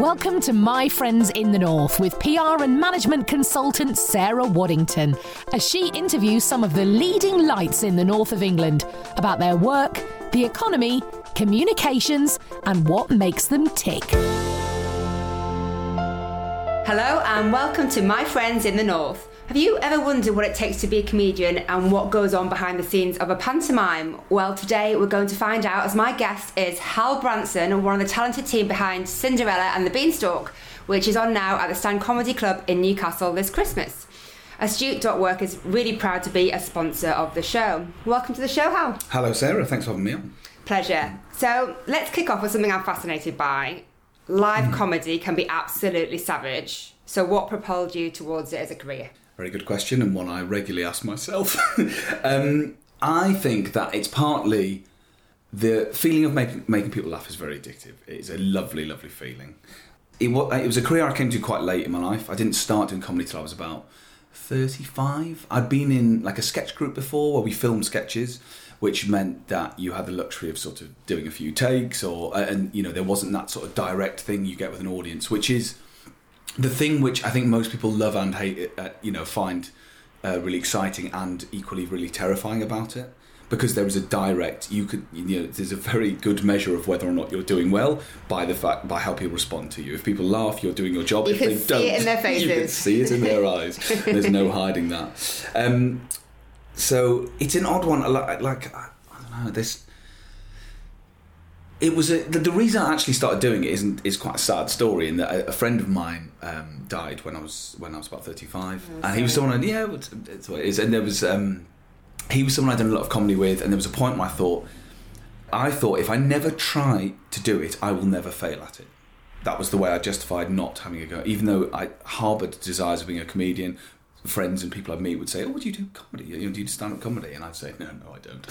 Welcome to My Friends in the North with PR and management consultant Sarah Waddington as she interviews some of the leading lights in the north of England about their work, the economy, communications, and what makes them tick. Hello and welcome to My Friends in the North. Have you ever wondered what it takes to be a comedian and what goes on behind the scenes of a pantomime? Well, today we're going to find out as my guest is Hal Branson, one of the talented team behind Cinderella and the Beanstalk, which is on now at the Stand Comedy Club in Newcastle this Christmas. Astute.work is really proud to be a sponsor of the show. Welcome to the show, Hal. Hello, Sarah. Thanks for having me on. Pleasure. So let's kick off with something I'm fascinated by. Live Hmm. comedy can be absolutely savage. So, what propelled you towards it as a career? Very good question, and one I regularly ask myself. um, I think that it's partly the feeling of making, making people laugh is very addictive. It's a lovely, lovely feeling. It was, it was a career I came to quite late in my life. I didn't start doing comedy till I was about 35. I'd been in like a sketch group before where we filmed sketches, which meant that you had the luxury of sort of doing a few takes, or and you know there wasn't that sort of direct thing you get with an audience, which is the thing which I think most people love and hate, uh, you know, find uh, really exciting and equally really terrifying about it. Because there is a direct, you could, you know, there's a very good measure of whether or not you're doing well by the fact by how people respond to you. If people laugh, you're doing your job. You if can they see don't, it in their faces. you can see it in their eyes. There's no hiding that. Um, so it's an odd one. Like, like I don't know this it was a, the, the reason I actually started doing it isn't is quite a sad story. In that a, a friend of mine um, died when I was when I was about thirty five, and he was someone I, yeah, it's, it's what it is. And there was um, he was someone I'd done a lot of comedy with, and there was a point where I thought I thought if I never try to do it, I will never fail at it. That was the way I justified not having a go, even though I harboured desires of being a comedian. Friends and people I meet would say, "Oh, do you do comedy? You know, do you do stand-up comedy?" And I'd say, "No, no, I don't,"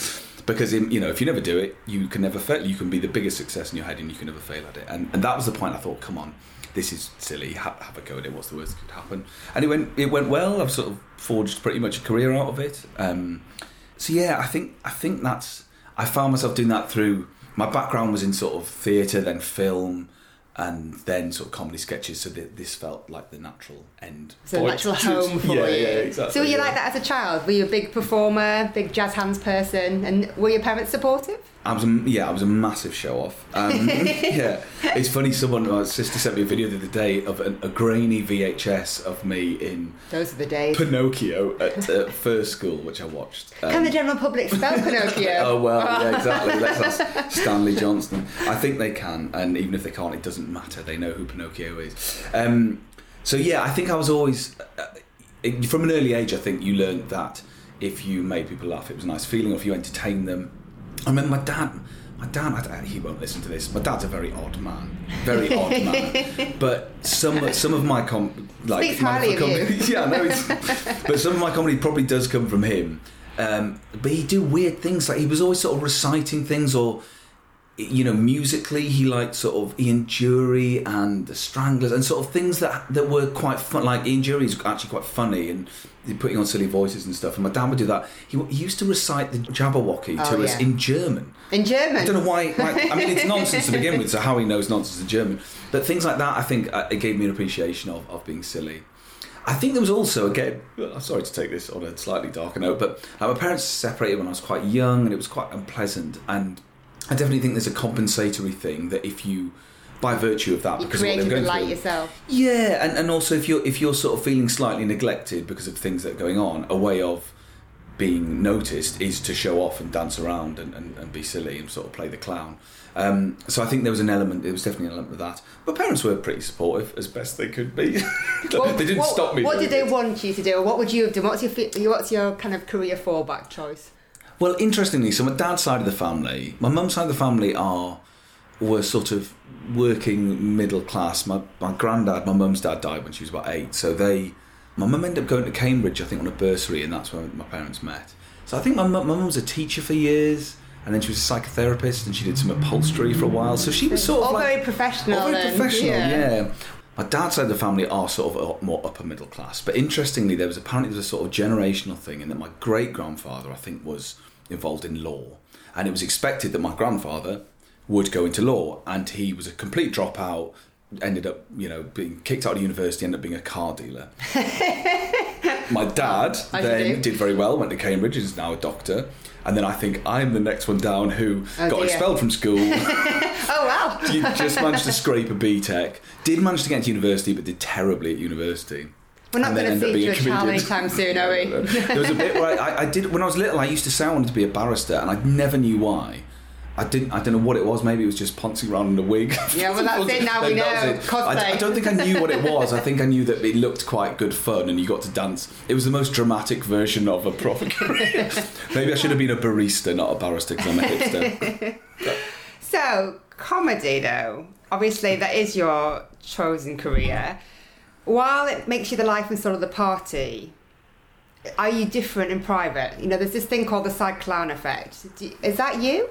because in, you know, if you never do it, you can never fail. You can be the biggest success in your head, and you can never fail at it. And, and that was the point. I thought, "Come on, this is silly. Ha- have a go at it. What's the worst that could happen?" And it went, it went well. I've sort of forged pretty much a career out of it. Um, so yeah, I think I think that's I found myself doing that through my background was in sort of theatre, then film, and then sort of comedy sketches. So th- this felt like the natural end. It's a natural home for yeah, you. Yeah, exactly. So were you yeah. like that as a child? Were you a big performer, big jazz hands person, and were your parents supportive? I was a, yeah, I was a massive show off. Um, yeah, it's funny. Someone, my sister sent me a video the other day of a, a grainy VHS of me in Those are the days. Pinocchio at uh, first school, which I watched. Um, Can the general public spell Pinocchio? Oh well, yeah, exactly. Let's ask Stanley Johnston. I think they can, and even if they can't, it doesn't matter. They know who Pinocchio is. Um, so yeah, I think I was always uh, from an early age. I think you learned that if you made people laugh, it was a nice feeling. Or if you entertained them. I remember my dad. My dad, I he won't listen to this. My dad's a very odd man, very odd man. But some some of my com like Speaks my- highly of comedy- you. yeah. It's, but some of my comedy probably does come from him. Um, but he do weird things like he was always sort of reciting things or you know musically he liked sort of Ian Dury and the Stranglers and sort of things that that were quite fun like Ian Dury is actually quite funny and putting on silly voices and stuff and my dad would do that he, he used to recite the Jabberwocky to Oh, us in German In German. I don't know why, why. I mean, it's nonsense to begin with. So how he knows nonsense in German, but things like that, I think, uh, it gave me an appreciation of, of being silly. I think there was also again. I'm sorry to take this on a slightly darker note, but uh, my parents separated when I was quite young, and it was quite unpleasant. And I definitely think there's a compensatory thing that if you, by virtue of that, you because of what they created the light through, yourself. yeah, and, and also if you're if you're sort of feeling slightly neglected because of things that are going on, a way of being noticed is to show off and dance around and, and, and be silly and sort of play the clown. Um, so I think there was an element, there was definitely an element of that. But parents were pretty supportive as best they could be. What- they didn't what, stop me. What did they it. want you to do? What would you have done? What's your what's your kind of career fallback choice? Well, interestingly, so my dad's side of the family, my mum's side of the family are were sort of working middle class. My my granddad, my mum's dad died when she was about eight, so they my mum ended up going to Cambridge, I think, on a bursary, and that's where my parents met. So I think my mum, my mum was a teacher for years, and then she was a psychotherapist, and she did some upholstery for a while. So she was sort of All like, very professional. all very then, professional, yeah. yeah. My dad's side of the family are sort of more upper middle class, but interestingly, there was apparently there was a sort of generational thing in that my great grandfather, I think, was involved in law, and it was expected that my grandfather would go into law, and he was a complete dropout, ended up, you know, being kicked out of university, ended up being a car dealer. My dad you then did very well, went to Cambridge, is now a doctor. And then I think I'm the next one down who Oh, got dear. expelled from school. Oh wow. you just managed to scrape a BTEC. Did manage to get into university, but did terribly at university. We're not going to feed you a child anytime soon, are we? there was a bit where I, I did when I was little. I used to say I wanted to be a barrister, and I never knew why. I didn't. I don't know what it was. Maybe it was just pouncing around in a wig. Yeah, well, that's it, now we know. I, I don't think I knew what it was. I think I knew that it looked quite good fun, and you got to dance. It was the most dramatic version of a proper career. Maybe I should have been a barista, not a barrister, because I'm a hipster. So, comedy, though, obviously that is your chosen career. While it makes you the life and soul of the party, are you different in private? You know, there's this thing called the side clown effect. Is that you?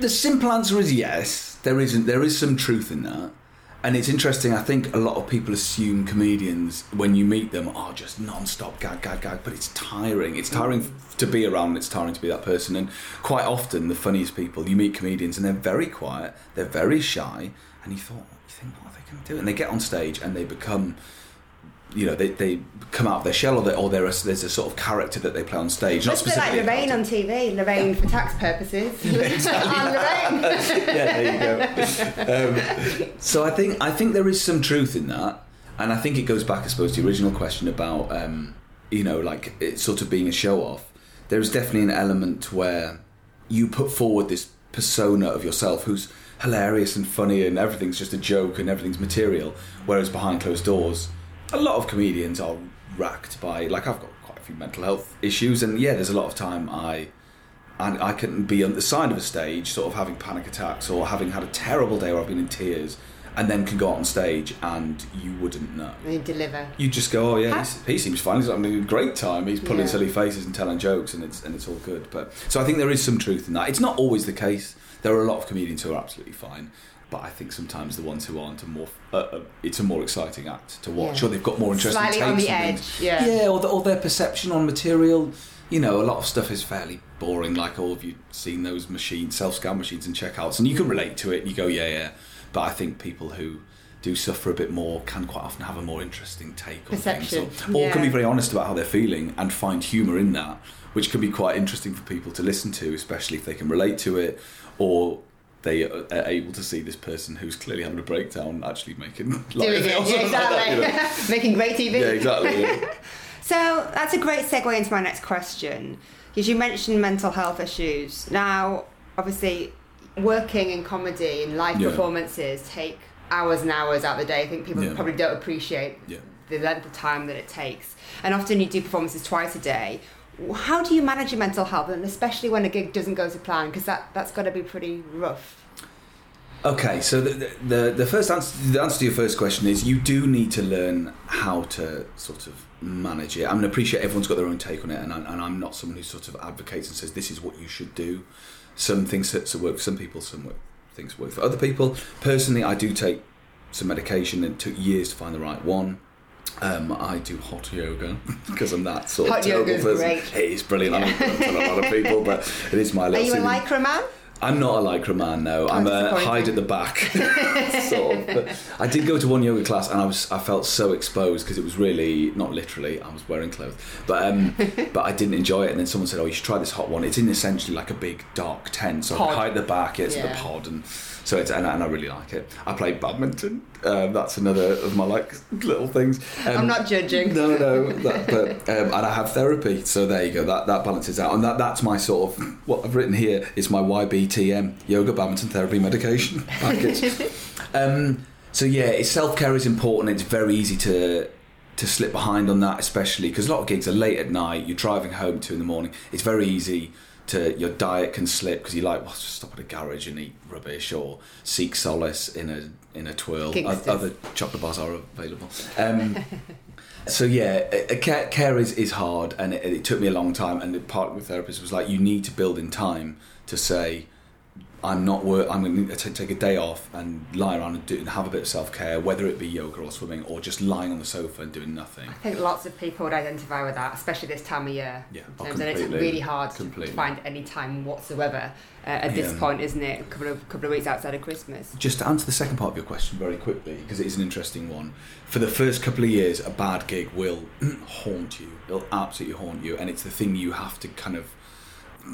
The simple answer is yes. There isn't. There is some truth in that, and it's interesting. I think a lot of people assume comedians when you meet them are just non-stop gag, gag, gag. But it's tiring. It's tiring to be around. It's tiring to be that person. And quite often, the funniest people you meet comedians, and they're very quiet. They're very shy, and you thought, you think, what are they going to do? And they get on stage and they become. You know, they, they come out of their shell, or, they, or a, there's a sort of character that they play on stage. Not a like specifically Lorraine on TV. Lorraine for tax purposes. I'm Lorraine. yeah, there you go. Um, so I think I think there is some truth in that, and I think it goes back, I suppose, to the original question about um, you know, like it sort of being a show off. There is definitely an element where you put forward this persona of yourself who's hilarious and funny, and everything's just a joke and everything's material. Whereas behind closed doors, a lot of comedians are racked by like I've got quite a few mental health issues, and yeah, there's a lot of time I and I can be on the side of a stage, sort of having panic attacks or having had a terrible day where I've been in tears, and then can go out on stage and you wouldn't know. You deliver. You just go, oh yeah, he seems fine. He's having a great time. He's pulling Yeah. silly faces and telling jokes, and it's and it's all good. But so I think there is some truth in that. It's not always the case. There are a lot of comedians who are absolutely fine, but I think sometimes the ones who aren't are more. Uh, uh, it's a more exciting act to watch, Yeah. or they've got more interesting Slightly takes on the edge, things. yeah. Yeah, or, the, or their perception on material. You know, a lot of stuff is fairly boring. Like all of you seen those machines, self scan machines and checkouts, and you can relate to it. And you go, yeah, yeah. But I think people who do suffer a bit more can quite often have a more interesting take on Perception, things, or, or can be very honest about how they're feeling and find humour in that, which can be quite interesting for people to listen to, especially if they can relate to it, or they are able to see this person who's clearly having a breakdown actually making light Doing it, yeah, like that, you know. exactly. Making great TV. Yeah, exactly. yeah. So that's a great segue into my next question. Because you mentioned mental health issues. Now, obviously, working in comedy and live Yeah. performances take hours and hours out of the day. I think people Yeah. probably don't appreciate Yeah. the length of time that it takes. And often you do performances twice a day. How do you manage your mental health, and especially when a gig doesn't go to plan? Because that, that's got to be pretty rough. Okay, so the, the the first answer the answer to your first question is you do need to learn how to sort of manage it. I mean, I appreciate everyone's got their own take on it, and, I, and I'm not someone who sort of advocates and says this is what you should do. Some things that work for some people, some work, things work for other people. Personally, I do take some medication, and it took years to find the right one. Um, I do hot yoga because I'm that sort Hot of terrible person. great. It is brilliant. I don't tell a lot of people, but it is my Are little. you a lycra man? I'm not a lycra man, no. I'm a hide at the back sort of. But I did go to one yoga class, and I was I felt so exposed because it was really not literally I was wearing clothes, but um, but I didn't enjoy it. And then someone said, "Oh, you should try this hot one. It's in essentially like a big dark tent, so hide at the back. It's Yeah. a pod, and so it's and, I- and I really like it. I play badminton. Um, that's another of my like little things. Um, I'm not judging. no, no, that, but um, and I have therapy, so there you go. That that balances out, and that that's my sort of what I've written here is my YBTM yoga badminton therapy medication package. um, so yeah, self care is important. It's very easy to to slip behind on that, especially because a lot of gigs are late at night. You're driving home two in the morning. It's very easy to your diet can slip because you're like, well, stop at a garage and eat rubbish or seek solace in a in a twirl. Gangsters. Other chocolate bars are available. Um, so yeah, care, care is, is hard, and it, it took me a long time. And the part with therapist was like, you need to build in time to say, I'm not work. I'm going to take a day off and lie around and, do, and have a bit of self care, whether it be yoga or swimming or just lying on the sofa and doing nothing. I think lots of people would identify with that, especially this time of year. Yeah, In oh, and it's really hard Completely. to find any time whatsoever uh, at this Yeah. point, isn't it? A couple of couple of weeks outside of Christmas. Just to answer the second part of your question very quickly, because it is an interesting one. For the first couple of years, a bad gig will haunt you. It'll absolutely haunt you, and it's the thing you have to kind of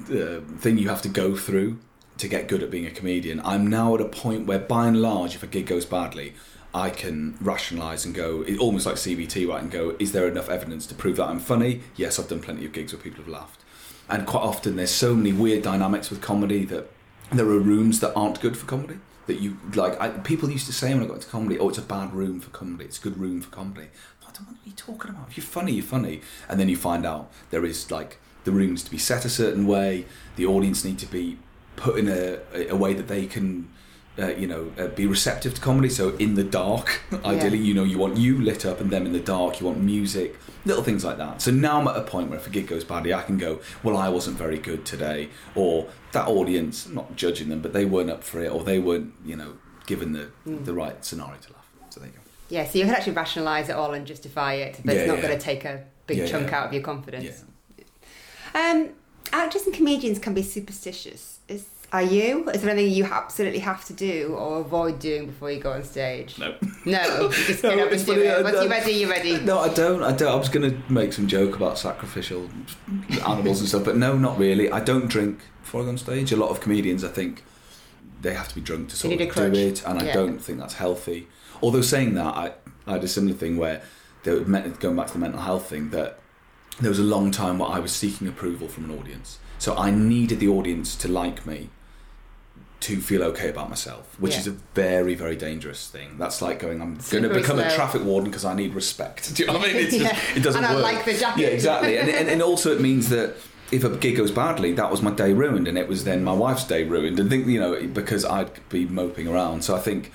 the thing you have to go through to get good at being a comedian. I'm now at a point where, by and large, if a gig goes badly, I can rationalise and go, almost like CBT, right? And go, is there enough evidence to prove that I'm funny? Yes, I've done plenty of gigs where people have laughed. And quite often, there's so many weird dynamics with comedy that there are rooms that aren't good for comedy. That you like, I, people used to say when I got into comedy, "Oh, it's a bad room for comedy. It's a good room for comedy." I don't know what are you talking about. If you're funny, you're funny, and then you find out there is like the rooms to be set a certain way. The audience need to be put in a, a way that they can, uh, you know, uh, be receptive to comedy. So in the dark, ideally, you know, you want you lit up and them in the dark. You want music, little things like that. So now I'm at a point where if a gig goes badly, I can go, well, I wasn't very good today, or that audience, I'm not judging them, but they weren't up for it, or they weren't, you know, given the the right scenario to laugh. So there you go. Yeah, so you can actually rationalise it all and justify it, but Yeah, it's not yeah. going to take a big Yeah, chunk yeah. out of your confidence. Yeah. Um, actors and comedians can be superstitious. Are you? Is there anything you absolutely have to do or avoid doing before you go on stage? No. No, just No, get up and do it. Once you're ready, you're ready. No, I don't. I don't. I was going to make some joke about sacrificial animals and stuff, but no, not really. I don't drink before I go on stage. A lot of comedians, I think, they have to be drunk to sort of do it, and I Yeah. don't think that's healthy. Although saying that, I, I had a similar thing where they were going back to the mental health thing that there was a long time where I was seeking approval from an audience. So I needed the audience to like me to feel okay about myself, which Yeah. is a very, very dangerous thing. That's like going, I'm going to become a traffic warden because I need respect. Do you know what I mean? It's Yeah. just, it doesn't And I work. like the jacket. Yeah, exactly. And, and, and also it means that if a gig goes badly, that was my day ruined, and it was then my wife's day ruined, and think you know because I'd be moping around. So I think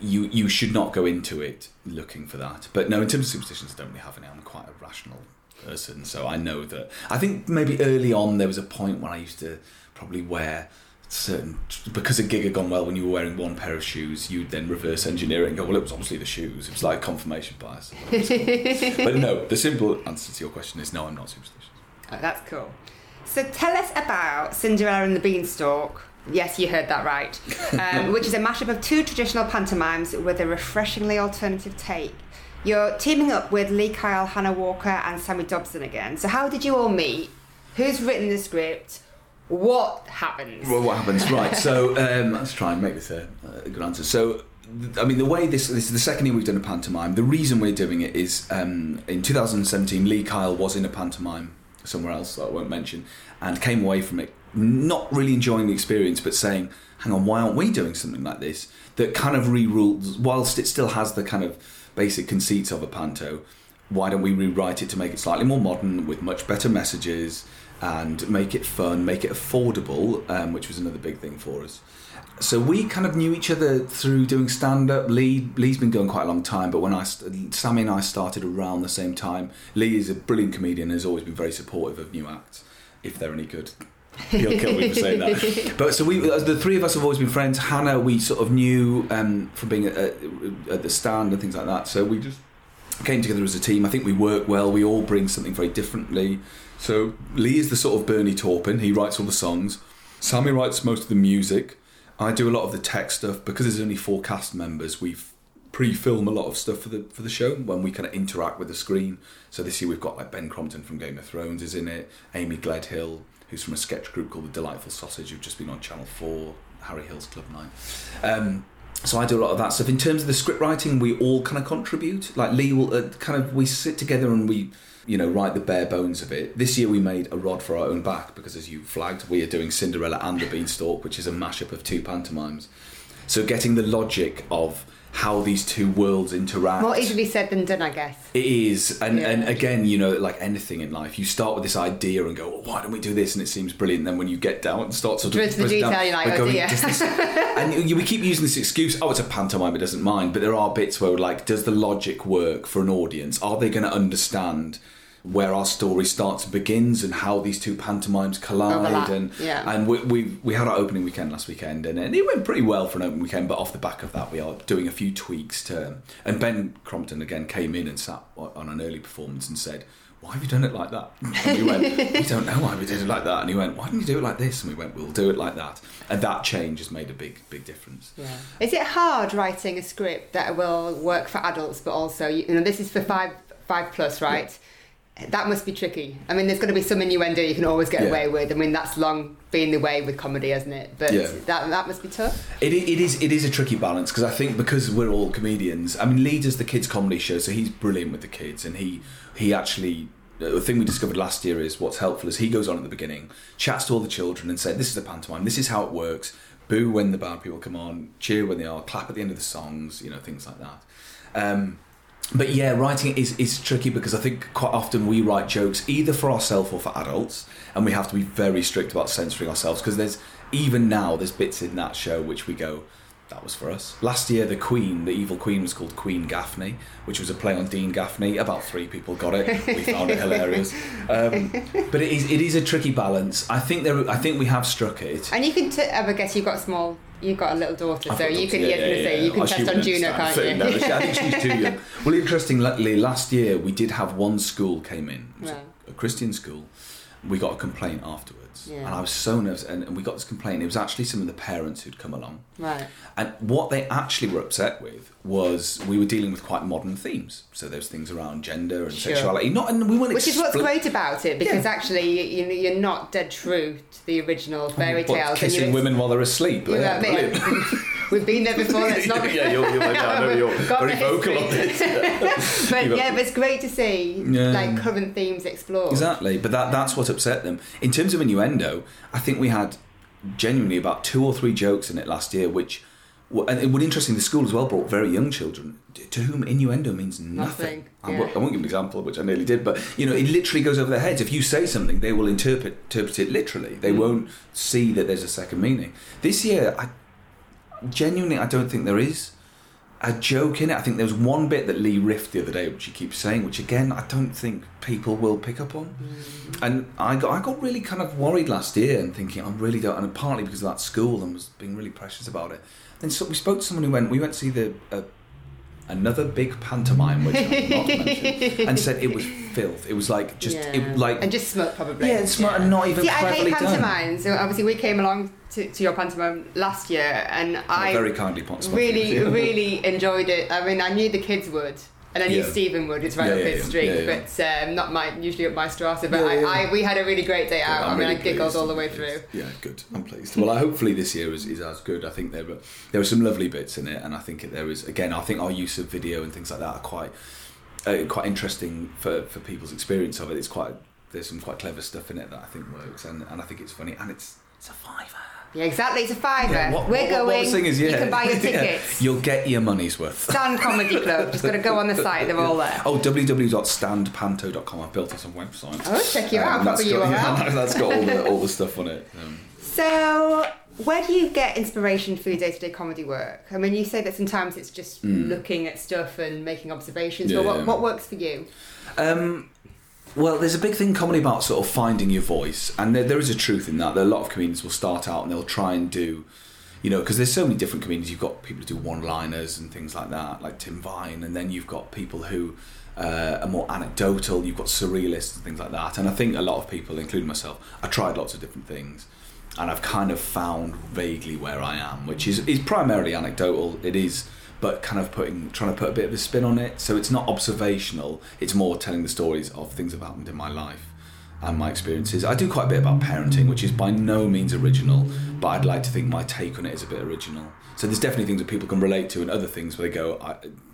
you you should not go into it looking for that. But no, in terms of superstitions, I don't really have any. I'm quite a rational person, so I know that. I think maybe early on there was a point when I used to probably wear certain because a gig had gone well when you were wearing one pair of shoes you'd then reverse engineer it and go well it was obviously the shoes it was like confirmation bias but no the simple answer to your question is no i'm not superstitious Oh, that's cool. So tell us about Cinderella and the Beanstalk. Yes, you heard that right. Um, which is a mashup of two traditional pantomimes with a refreshingly alternative take. You're teaming up with Lee Kyle, Hannah Walker, and Sammy Dobson again. So how did you all meet? Who's written the script? What happens? Well, what happens? Right. So um, let's try and make this a, a good answer. So, I mean, the way this this is the second year we've done a pantomime. The reason we're doing it is um, in 2017, Lee Kyle was in a pantomime somewhere else that I won't mention, and came away from it not really enjoying the experience, but saying, "Hang on, why aren't we doing something like this that kind of rerules? Whilst it still has the kind of basic conceits of a panto." Why don't we rewrite it to make it slightly more modern with much better messages and make it fun, make it affordable, um, which was another big thing for us. So we kind of knew each other through doing stand up. Lee Lee's been going quite a long time, but when I Sammy and I started around the same time, Lee is a brilliant comedian. and Has always been very supportive of new acts if they're any good. He'll kill me for saying that. But so we, the three of us have always been friends. Hannah, we sort of knew um, from being at, at the stand and things like that. So we just came together as a team. I think we work well. We all bring something very differently. So Lee is the sort of Bernie Taupin. He writes all the songs. Sammy writes most of the music. I do a lot of the tech stuff because there's only four cast members. We've pre-film a lot of stuff for the for the show when we kind of interact with the screen. So this year we've got like Ben Crompton from Game of Thrones is in it. Amy Gledhill, who's from a sketch group called The Delightful Sausage, who've just been on Channel Four. Harry Hill's Club Night. Um, so I do a lot of that stuff. In terms of the script writing, we all kind of contribute. Like Lee will uh, kind of we sit together and we, you know, write the bare bones of it. This year we made a rod for our own back because, as you flagged, we are doing Cinderella and the Beanstalk, which is a mashup of two pantomimes. So getting the logic of how these two worlds interact. More easily said than done, I guess. It is, and Yeah. and again, you know, like anything in life, you start with this idea and go, well, "Why don't we do this?" And it seems brilliant. then when you get down and start sort of Drift the pressing down, you're like, we're "Oh, going, dear." This-" and we keep using this excuse. Oh, it's a pantomime; it doesn't mind. But there are bits where, we're like, does the logic work for an audience? Are they going to understand where our story starts and begins and how these two pantomimes collide Overlap, and yeah. and we, we we had our opening weekend last weekend and, and it went pretty well for an opening weekend but off the back of that we are doing a few tweaks to and Ben Crompton again came in and sat on an early performance and said why have you done it like that? And we went, we don't know why we did it like that. And he went, why didn't you do it like this? And we went, we'll do it like that. And that change has made a big, big difference. Yeah. Is it hard writing a script that will work for adults, but also you know this is for five five plus, right? That must be tricky. I mean, there's going to be some innuendo you can always get Yeah. away with. I mean, that's long been the way with comedy, hasn't it? But Yeah. that that must be tough. It, it is it is a tricky balance because I think because we're all comedians. I mean, Lee does the kids comedy show, so he's brilliant with the kids, and he he actually. The thing we discovered last year is what's helpful is he goes on at the beginning, chats to all the children, and said, "This is a pantomime. This is how it works. Boo when the bad people come on, cheer when they are, clap at the end of the songs. You know, things like that." Um, but yeah, writing it is, is tricky because I think quite often we write jokes either for ourselves or for adults, and we have to be very strict about censoring ourselves because there's even now there's bits in that show which we go, that was for us. Last year, the Queen, the evil Queen, was called Queen Gaffney, which was a play on Dean Gaffney. About three people got it. We found it hilarious. Um, but it is it is a tricky balance. I think there. I think we have struck it. And you can. ever guess you've got small. You've got a little daughter, I've so you can. yeah, Yeah, yeah, say, yeah. you can Oh, test on Juno, can't you? No, she- I think she's too young. Well, interestingly, last year we did have one school came in, it was a- Right. a Christian school. We got a complaint afterwards, Yeah. and I was so nervous. And, and we got this complaint. It was actually some of the parents who'd come along, Right. and what they actually were upset with was we were dealing with quite modern themes. So there's things around gender and Sure. sexuality. Not, and we weren't. Which is what's great about it, because Yeah. actually you, you, you're not dead true to the original fairy tales. kissing you're- women while they're asleep. You know Yeah, what I mean? brilliant. We've been there before. Let's not. yeah, you're, you're, yeah, I know you're very vocal on this. but yeah, but it's great to see Yeah. like current themes explored. Exactly, but that that's what upset them. In terms of innuendo, I think we had genuinely about two or three jokes in it last year, which were- and it was interesting. The school as well brought very young children to whom innuendo means nothing. Nothing, I, won't, I won't give an example, which I nearly did, but you know, it literally goes over their heads. If you say something, they will interpret interpret it literally. They Mm. won't see that there's a second meaning. This year, I genuinely, I don't think there is a joke in it. I think there was one bit that Lee riffed the other day, which he keeps saying, which again I don't think people will pick up on. And I got I got really kind of worried last year and thinking I'm really don't, and partly because of that school and was being really precious about it. Then so we spoke to someone who went. We went to see the. Uh, Another big pantomime, which I'm not mentioned, and said it was filth. It was like just, Yeah. it, like and just smoke probably. yeah, it's not, not even See, I cleverly hate done. pantomimes. So obviously, we came along to, to your pantomime last year, and I very kindly spotted. really, really enjoyed it. I mean, I knew the kids would. And I knew Yeah. Stephen would. It's right Yeah, up his street, but um, not my usually up my strata. But I. I, we had a really great day out. I mean, really I giggled all the way through. Yeah, good. I'm pleased. Well, I, hopefully this year is, is as good. I think there were there were some lovely bits in it, and I think there is again. I think our use of video and things like that are quite uh, quite interesting for, for people's experience of it. It's quite there's some quite clever stuff in it that I think works, and, and I think it's funny, and it's it's a fiver. Yeah, exactly. It's a fiver. Yeah, what- We're what- going. What saying is, yeah, You can buy your yeah, tickets. You'll get your money's worth. Stand Comedy Club. Just got to go on the site. They're all there. Oh, www.standpanto.com. I've built us a website. Oh, check you out. that's got, yeah, that's got all the, all the stuff on it. Um, So, where do you get inspiration for your day-to-day comedy work? I mean, you say that sometimes it's just looking at stuff and making observations. Yeah, but what, yeah. what works for you? Um, well, there's a big thing in comedy about sort of finding your voice, and there, there is a truth in that. There a lot of comedians will start out and they'll try and do, you know, because there's so many different comedians. You've got people who do one-liners and things like that, like Tim Vine, and then you've got people who uh, are more anecdotal. You've got surrealists and things like that. And I think a lot of people, including myself, I tried lots of different things, and I've kind of found vaguely where I am, which is is primarily anecdotal. It is but kind of putting trying to put a bit of a spin on it. So it's not observational it's more telling the stories of things that have happened in my life and my experiences. I do quite a bit about parenting which is by no means original but i'd like to think my take on it is a bit original. So there's definitely things that people can relate to and other things where they go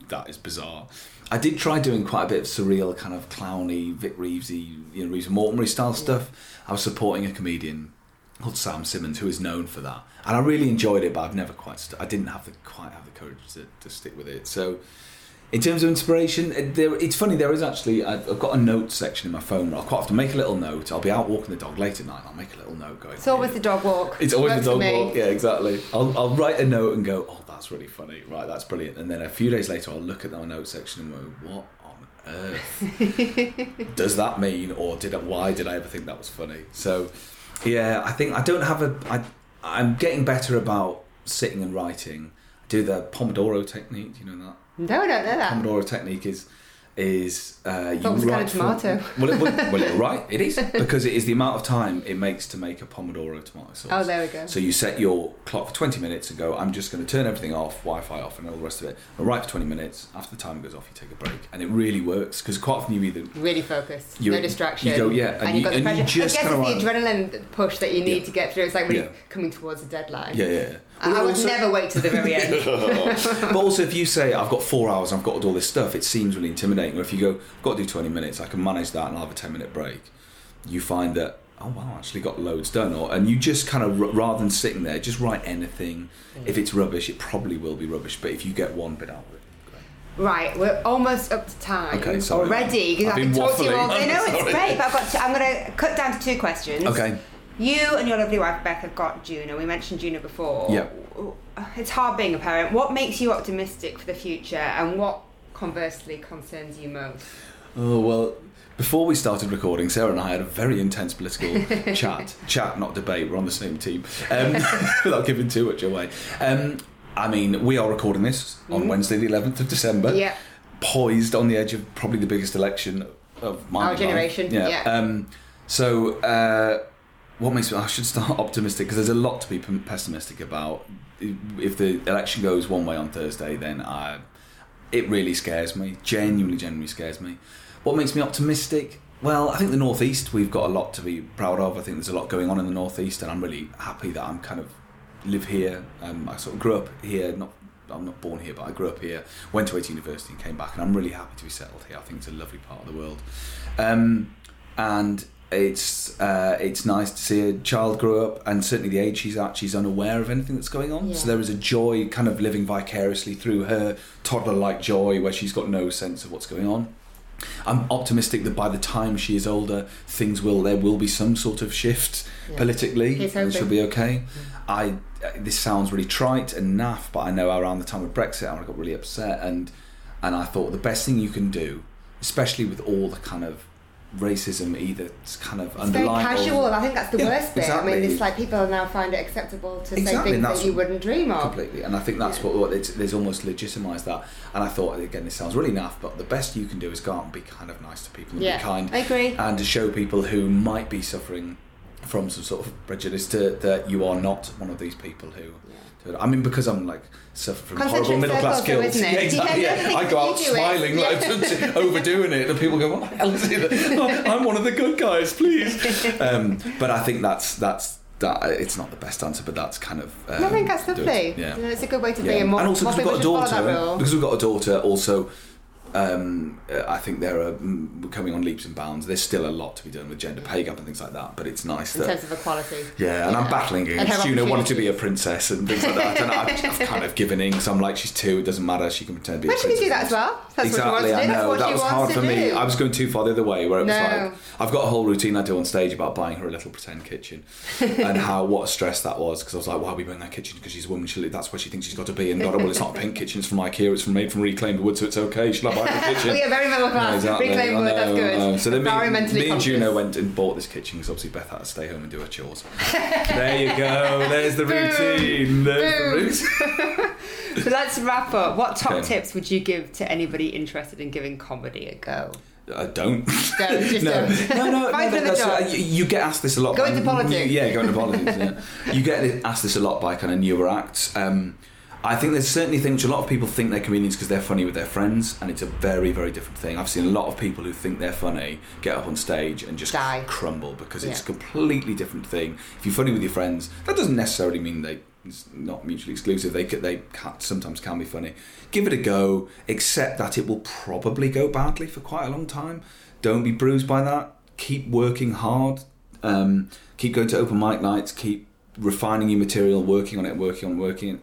that is bizarre. I did try doing quite a bit of surreal kind of clowny vic reevesy you know reeves mortimer style stuff. I was supporting a comedian called Sam Simmons, who is known for that, and I really enjoyed it. But I've never quite, st- I didn't have the quite have the courage to, to stick with it. So, in terms of inspiration, it- there, it's funny. There is actually I've, I've got a note section in my phone. Where I'll quite often make a little note. I'll be out walking the dog late at night. I'll make a little note going. It's always the dog walk. It's always Works the dog walk. Yeah, exactly. I'll, I'll write a note and go, oh, that's really funny. Right, that's brilliant. And then a few days later, I'll look at my note section and go, what on earth does that mean, or did it, why did I ever think that was funny? So, yeah, I think I don't have a. I, I'm getting better about sitting and writing. I do the Pomodoro technique. Do you know that? No, I don't know that. Pomodoro technique is is uh, you was write for- tomato. well, it, well, well, you're right. It is because it is the amount of time it makes to make a Pomodoro tomato sauce. Oh, there we go. So you set your clock for 20 minutes and go, I'm just going to turn everything off, Wi-Fi off, and all the rest of it. I'll write for 20 minutes. After the timer goes off, you take a break, and it really works because quite often you either Really focus, no distraction. you go, yeah, and and, you- you've got the and you just I guess it's the adrenaline push that you need Yeah. to get through. It's like really Yeah. coming towards a deadline. yeah yeah. I, I would also- never wait to the very end. but also, if you say I've got four hours, I've got to do all this stuff, it seems really intimidating. Or if you go, I've got to do 20 minutes, I can manage that, and I'll have a 10 minute break. You find that oh wow, I actually got loads done. Or and you just kind of rather than sitting there, just write anything. Mm. If it's rubbish, it probably will be rubbish. But if you get one bit out of it, great. right, we're almost up to time Okay, sorry. already because I've I can been talk to you all waffling. day. No, it's great, but I've got. To, I'm going to cut down to two questions. Okay. You and your lovely wife Beth have got Juno. We mentioned Juno before. Yeah. It's hard being a parent. What makes you optimistic for the future, and what conversely concerns you most? Oh well. Before we started recording, Sarah and I had a very intense political chat. Chat, not debate. We're on the same team. Um, without giving too much away. Um, I mean, we are recording this on Wednesday, the 11th of December. Yeah. Poised on the edge of probably the biggest election of my life. generation, yeah. Um, so, uh, what makes me? I should start optimistic because there's a lot to be pessimistic about. If the election goes one way on Thursday, then I, it really scares me. Genuinely, genuinely scares me. What makes me optimistic? Well, I think the northeast we've got a lot to be proud of. I think there's a lot going on in the northeast, and I'm really happy that I'm kind of live here. Um, I sort of grew up here. Not I'm not born here, but I grew up here. Went to Waiting University and came back, and I'm really happy to be settled here. I think it's a lovely part of the world, um, and it's uh, it's nice to see a child grow up, and certainly the age she's at, she's unaware of anything that's going on. So there is a joy, kind of living vicariously through her toddler-like joy, where she's got no sense of what's going on. I'm optimistic that by the time she is older, things will there will be some sort of shift Yeah. politically, and she'll be okay. I uh, this sounds really trite and naff, but I know around the time of Brexit, I got really upset, and and I thought the best thing you can do, especially with all the kind of racism either it's kind of It's very underlying or- casual. I think that's the Yeah, worst bit. I mean, it's like people now find it acceptable to say things that you wouldn't dream of. completely and i think that's Yeah. what, what it's, there's almost legitimised that and i thought again this sounds really naff but the best you can do is go out and be kind of nice to people and Yeah, be kind I agree. and to show people who might be suffering from some sort of prejudice to, that you are not one of these people who I mean, because I'm like suffering from horrible middle class guilt. isn't it? Yeah, exactly. Yeah, I go out smiling, like overdoing it, and people go, "What the hell is it? I'm one of the good guys, please." Um, but I think that's that's that. It's not the best answer, but that's kind of. Um, I think that's do it. lovely. Yeah. You know, it's a good way to be, Yeah. and more, and also because we've got a should follow that daughter, because we've got a daughter, also, um, uh, I think there are mm, we're coming on leaps and bounds. There's still a lot to be done with gender pay gap and things like that, but it's nice in that. terms of equality. Yeah, and I'm battling And you know wanting to be a princess and things like that. And I've, I've kind of given in because I'm like, she's two, it doesn't matter, she can pretend to be a she can do that as well. That's exactly, what she wants to do. I know. that was hard for me. I was going too far the other way, where it was No. like, I've got a whole routine I do on stage about buying her a little pretend kitchen and how what a stress that was because I was like, why are we buying that kitchen? Because she's a woman, she, that's where she thinks she's got to be. And not, well, it's not a pink kitchen, it's from IKEA, it's from made from reclaimed wood, so it's okay. She'll buy the kitchen. Oh, yeah, very middle class. Yeah, exactly. Wood, that's good. So then me, me and. Juno went and bought this kitchen because obviously Beth had to stay home and do her chores. there you go. There's the Boom. routine. There's the routine. So let's wrap up. What top Okay. tips would you give to anybody interested in giving comedy a go? I don't. Don't, just no. don't. no, no, no, that's- job. uh, you, you get asked this a lot. Go by- into politics. Yeah, go into politics. Yeah. You get asked this a lot by kind of newer acts. Um, I think there's certainly things. A lot of people think they're comedians because they're funny with their friends, and it's a very, very different thing. I've seen a lot of people who think they're funny get up on stage and just Die. crumble because it's Yeah. a completely different thing. If you're funny with your friends, that doesn't necessarily mean they. It's not mutually exclusive. They they can, sometimes can be funny. Give it a go. Accept that it will probably go badly for quite a long time. Don't be bruised by that. Keep working hard. Um, keep going to open mic nights. Keep refining your material, working on it, working on it, working. it.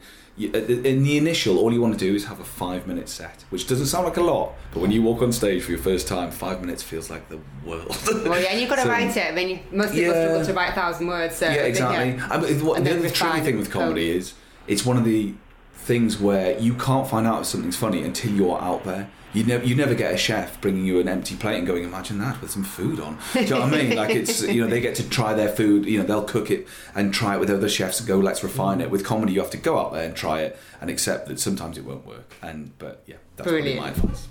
Uh, the- In the initial, all you want to do is have a five minute set, which doesn't sound like a lot, but when you walk on stage for your first time, five minutes feels like the world. Well, yeah, and you've got to So- write it. I mean, most people Yeah. struggle to write a thousand words. So yeah, exactly. yeah. I mean, what, And the other tricky thing with with comedy code. is it's one of the things where you can't find out if something's funny until you're out there. You never, you never get a chef bringing you an empty plate and going, imagine that with some food on. Do you know what I mean? Like it's, you know, they get to try their food. You know, they'll cook it and try it with other chefs and go, let's refine it. With comedy, you have to go out there and try it and accept that sometimes it won't work. And but yeah, that's Brilliant. probably my advice.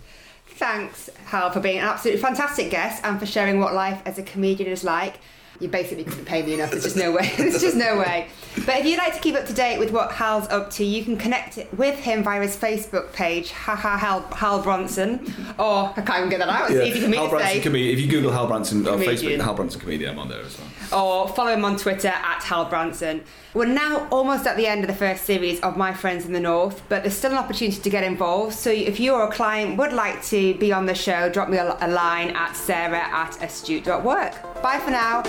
Thanks, Hal, for being an absolutely fantastic guest and for sharing what life as a comedian is like. You basically couldn't pay me enough. There's just no way. There's just no way. But if you'd like to keep up to date with what Hal's up to, you can connect with him via his Facebook page, haha Hal, Hal Bronson, or I can't even get that out. It's easy for me Hal to Branson say. comedian. If you Google Hal Branson on uh, Comedian. Facebook, Hal Branson comedian, I'm on there as well. or follow him on Twitter at Hal Branson. We're now almost at the end of the first series of My Friends in the North, but there's still an opportunity to get involved. So if you or a client would like to be on the show, drop me a, a line at sarah at astute.work. Bye for now.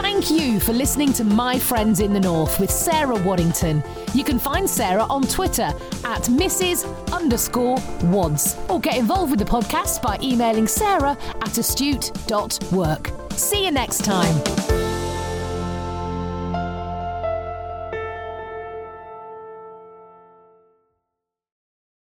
Thank you for listening to My Friends in the North with Sarah Waddington. You can find Sarah on Twitter at Mrs. underscore Wads or get involved with the podcast by emailing sarah at astute.work. See you next time.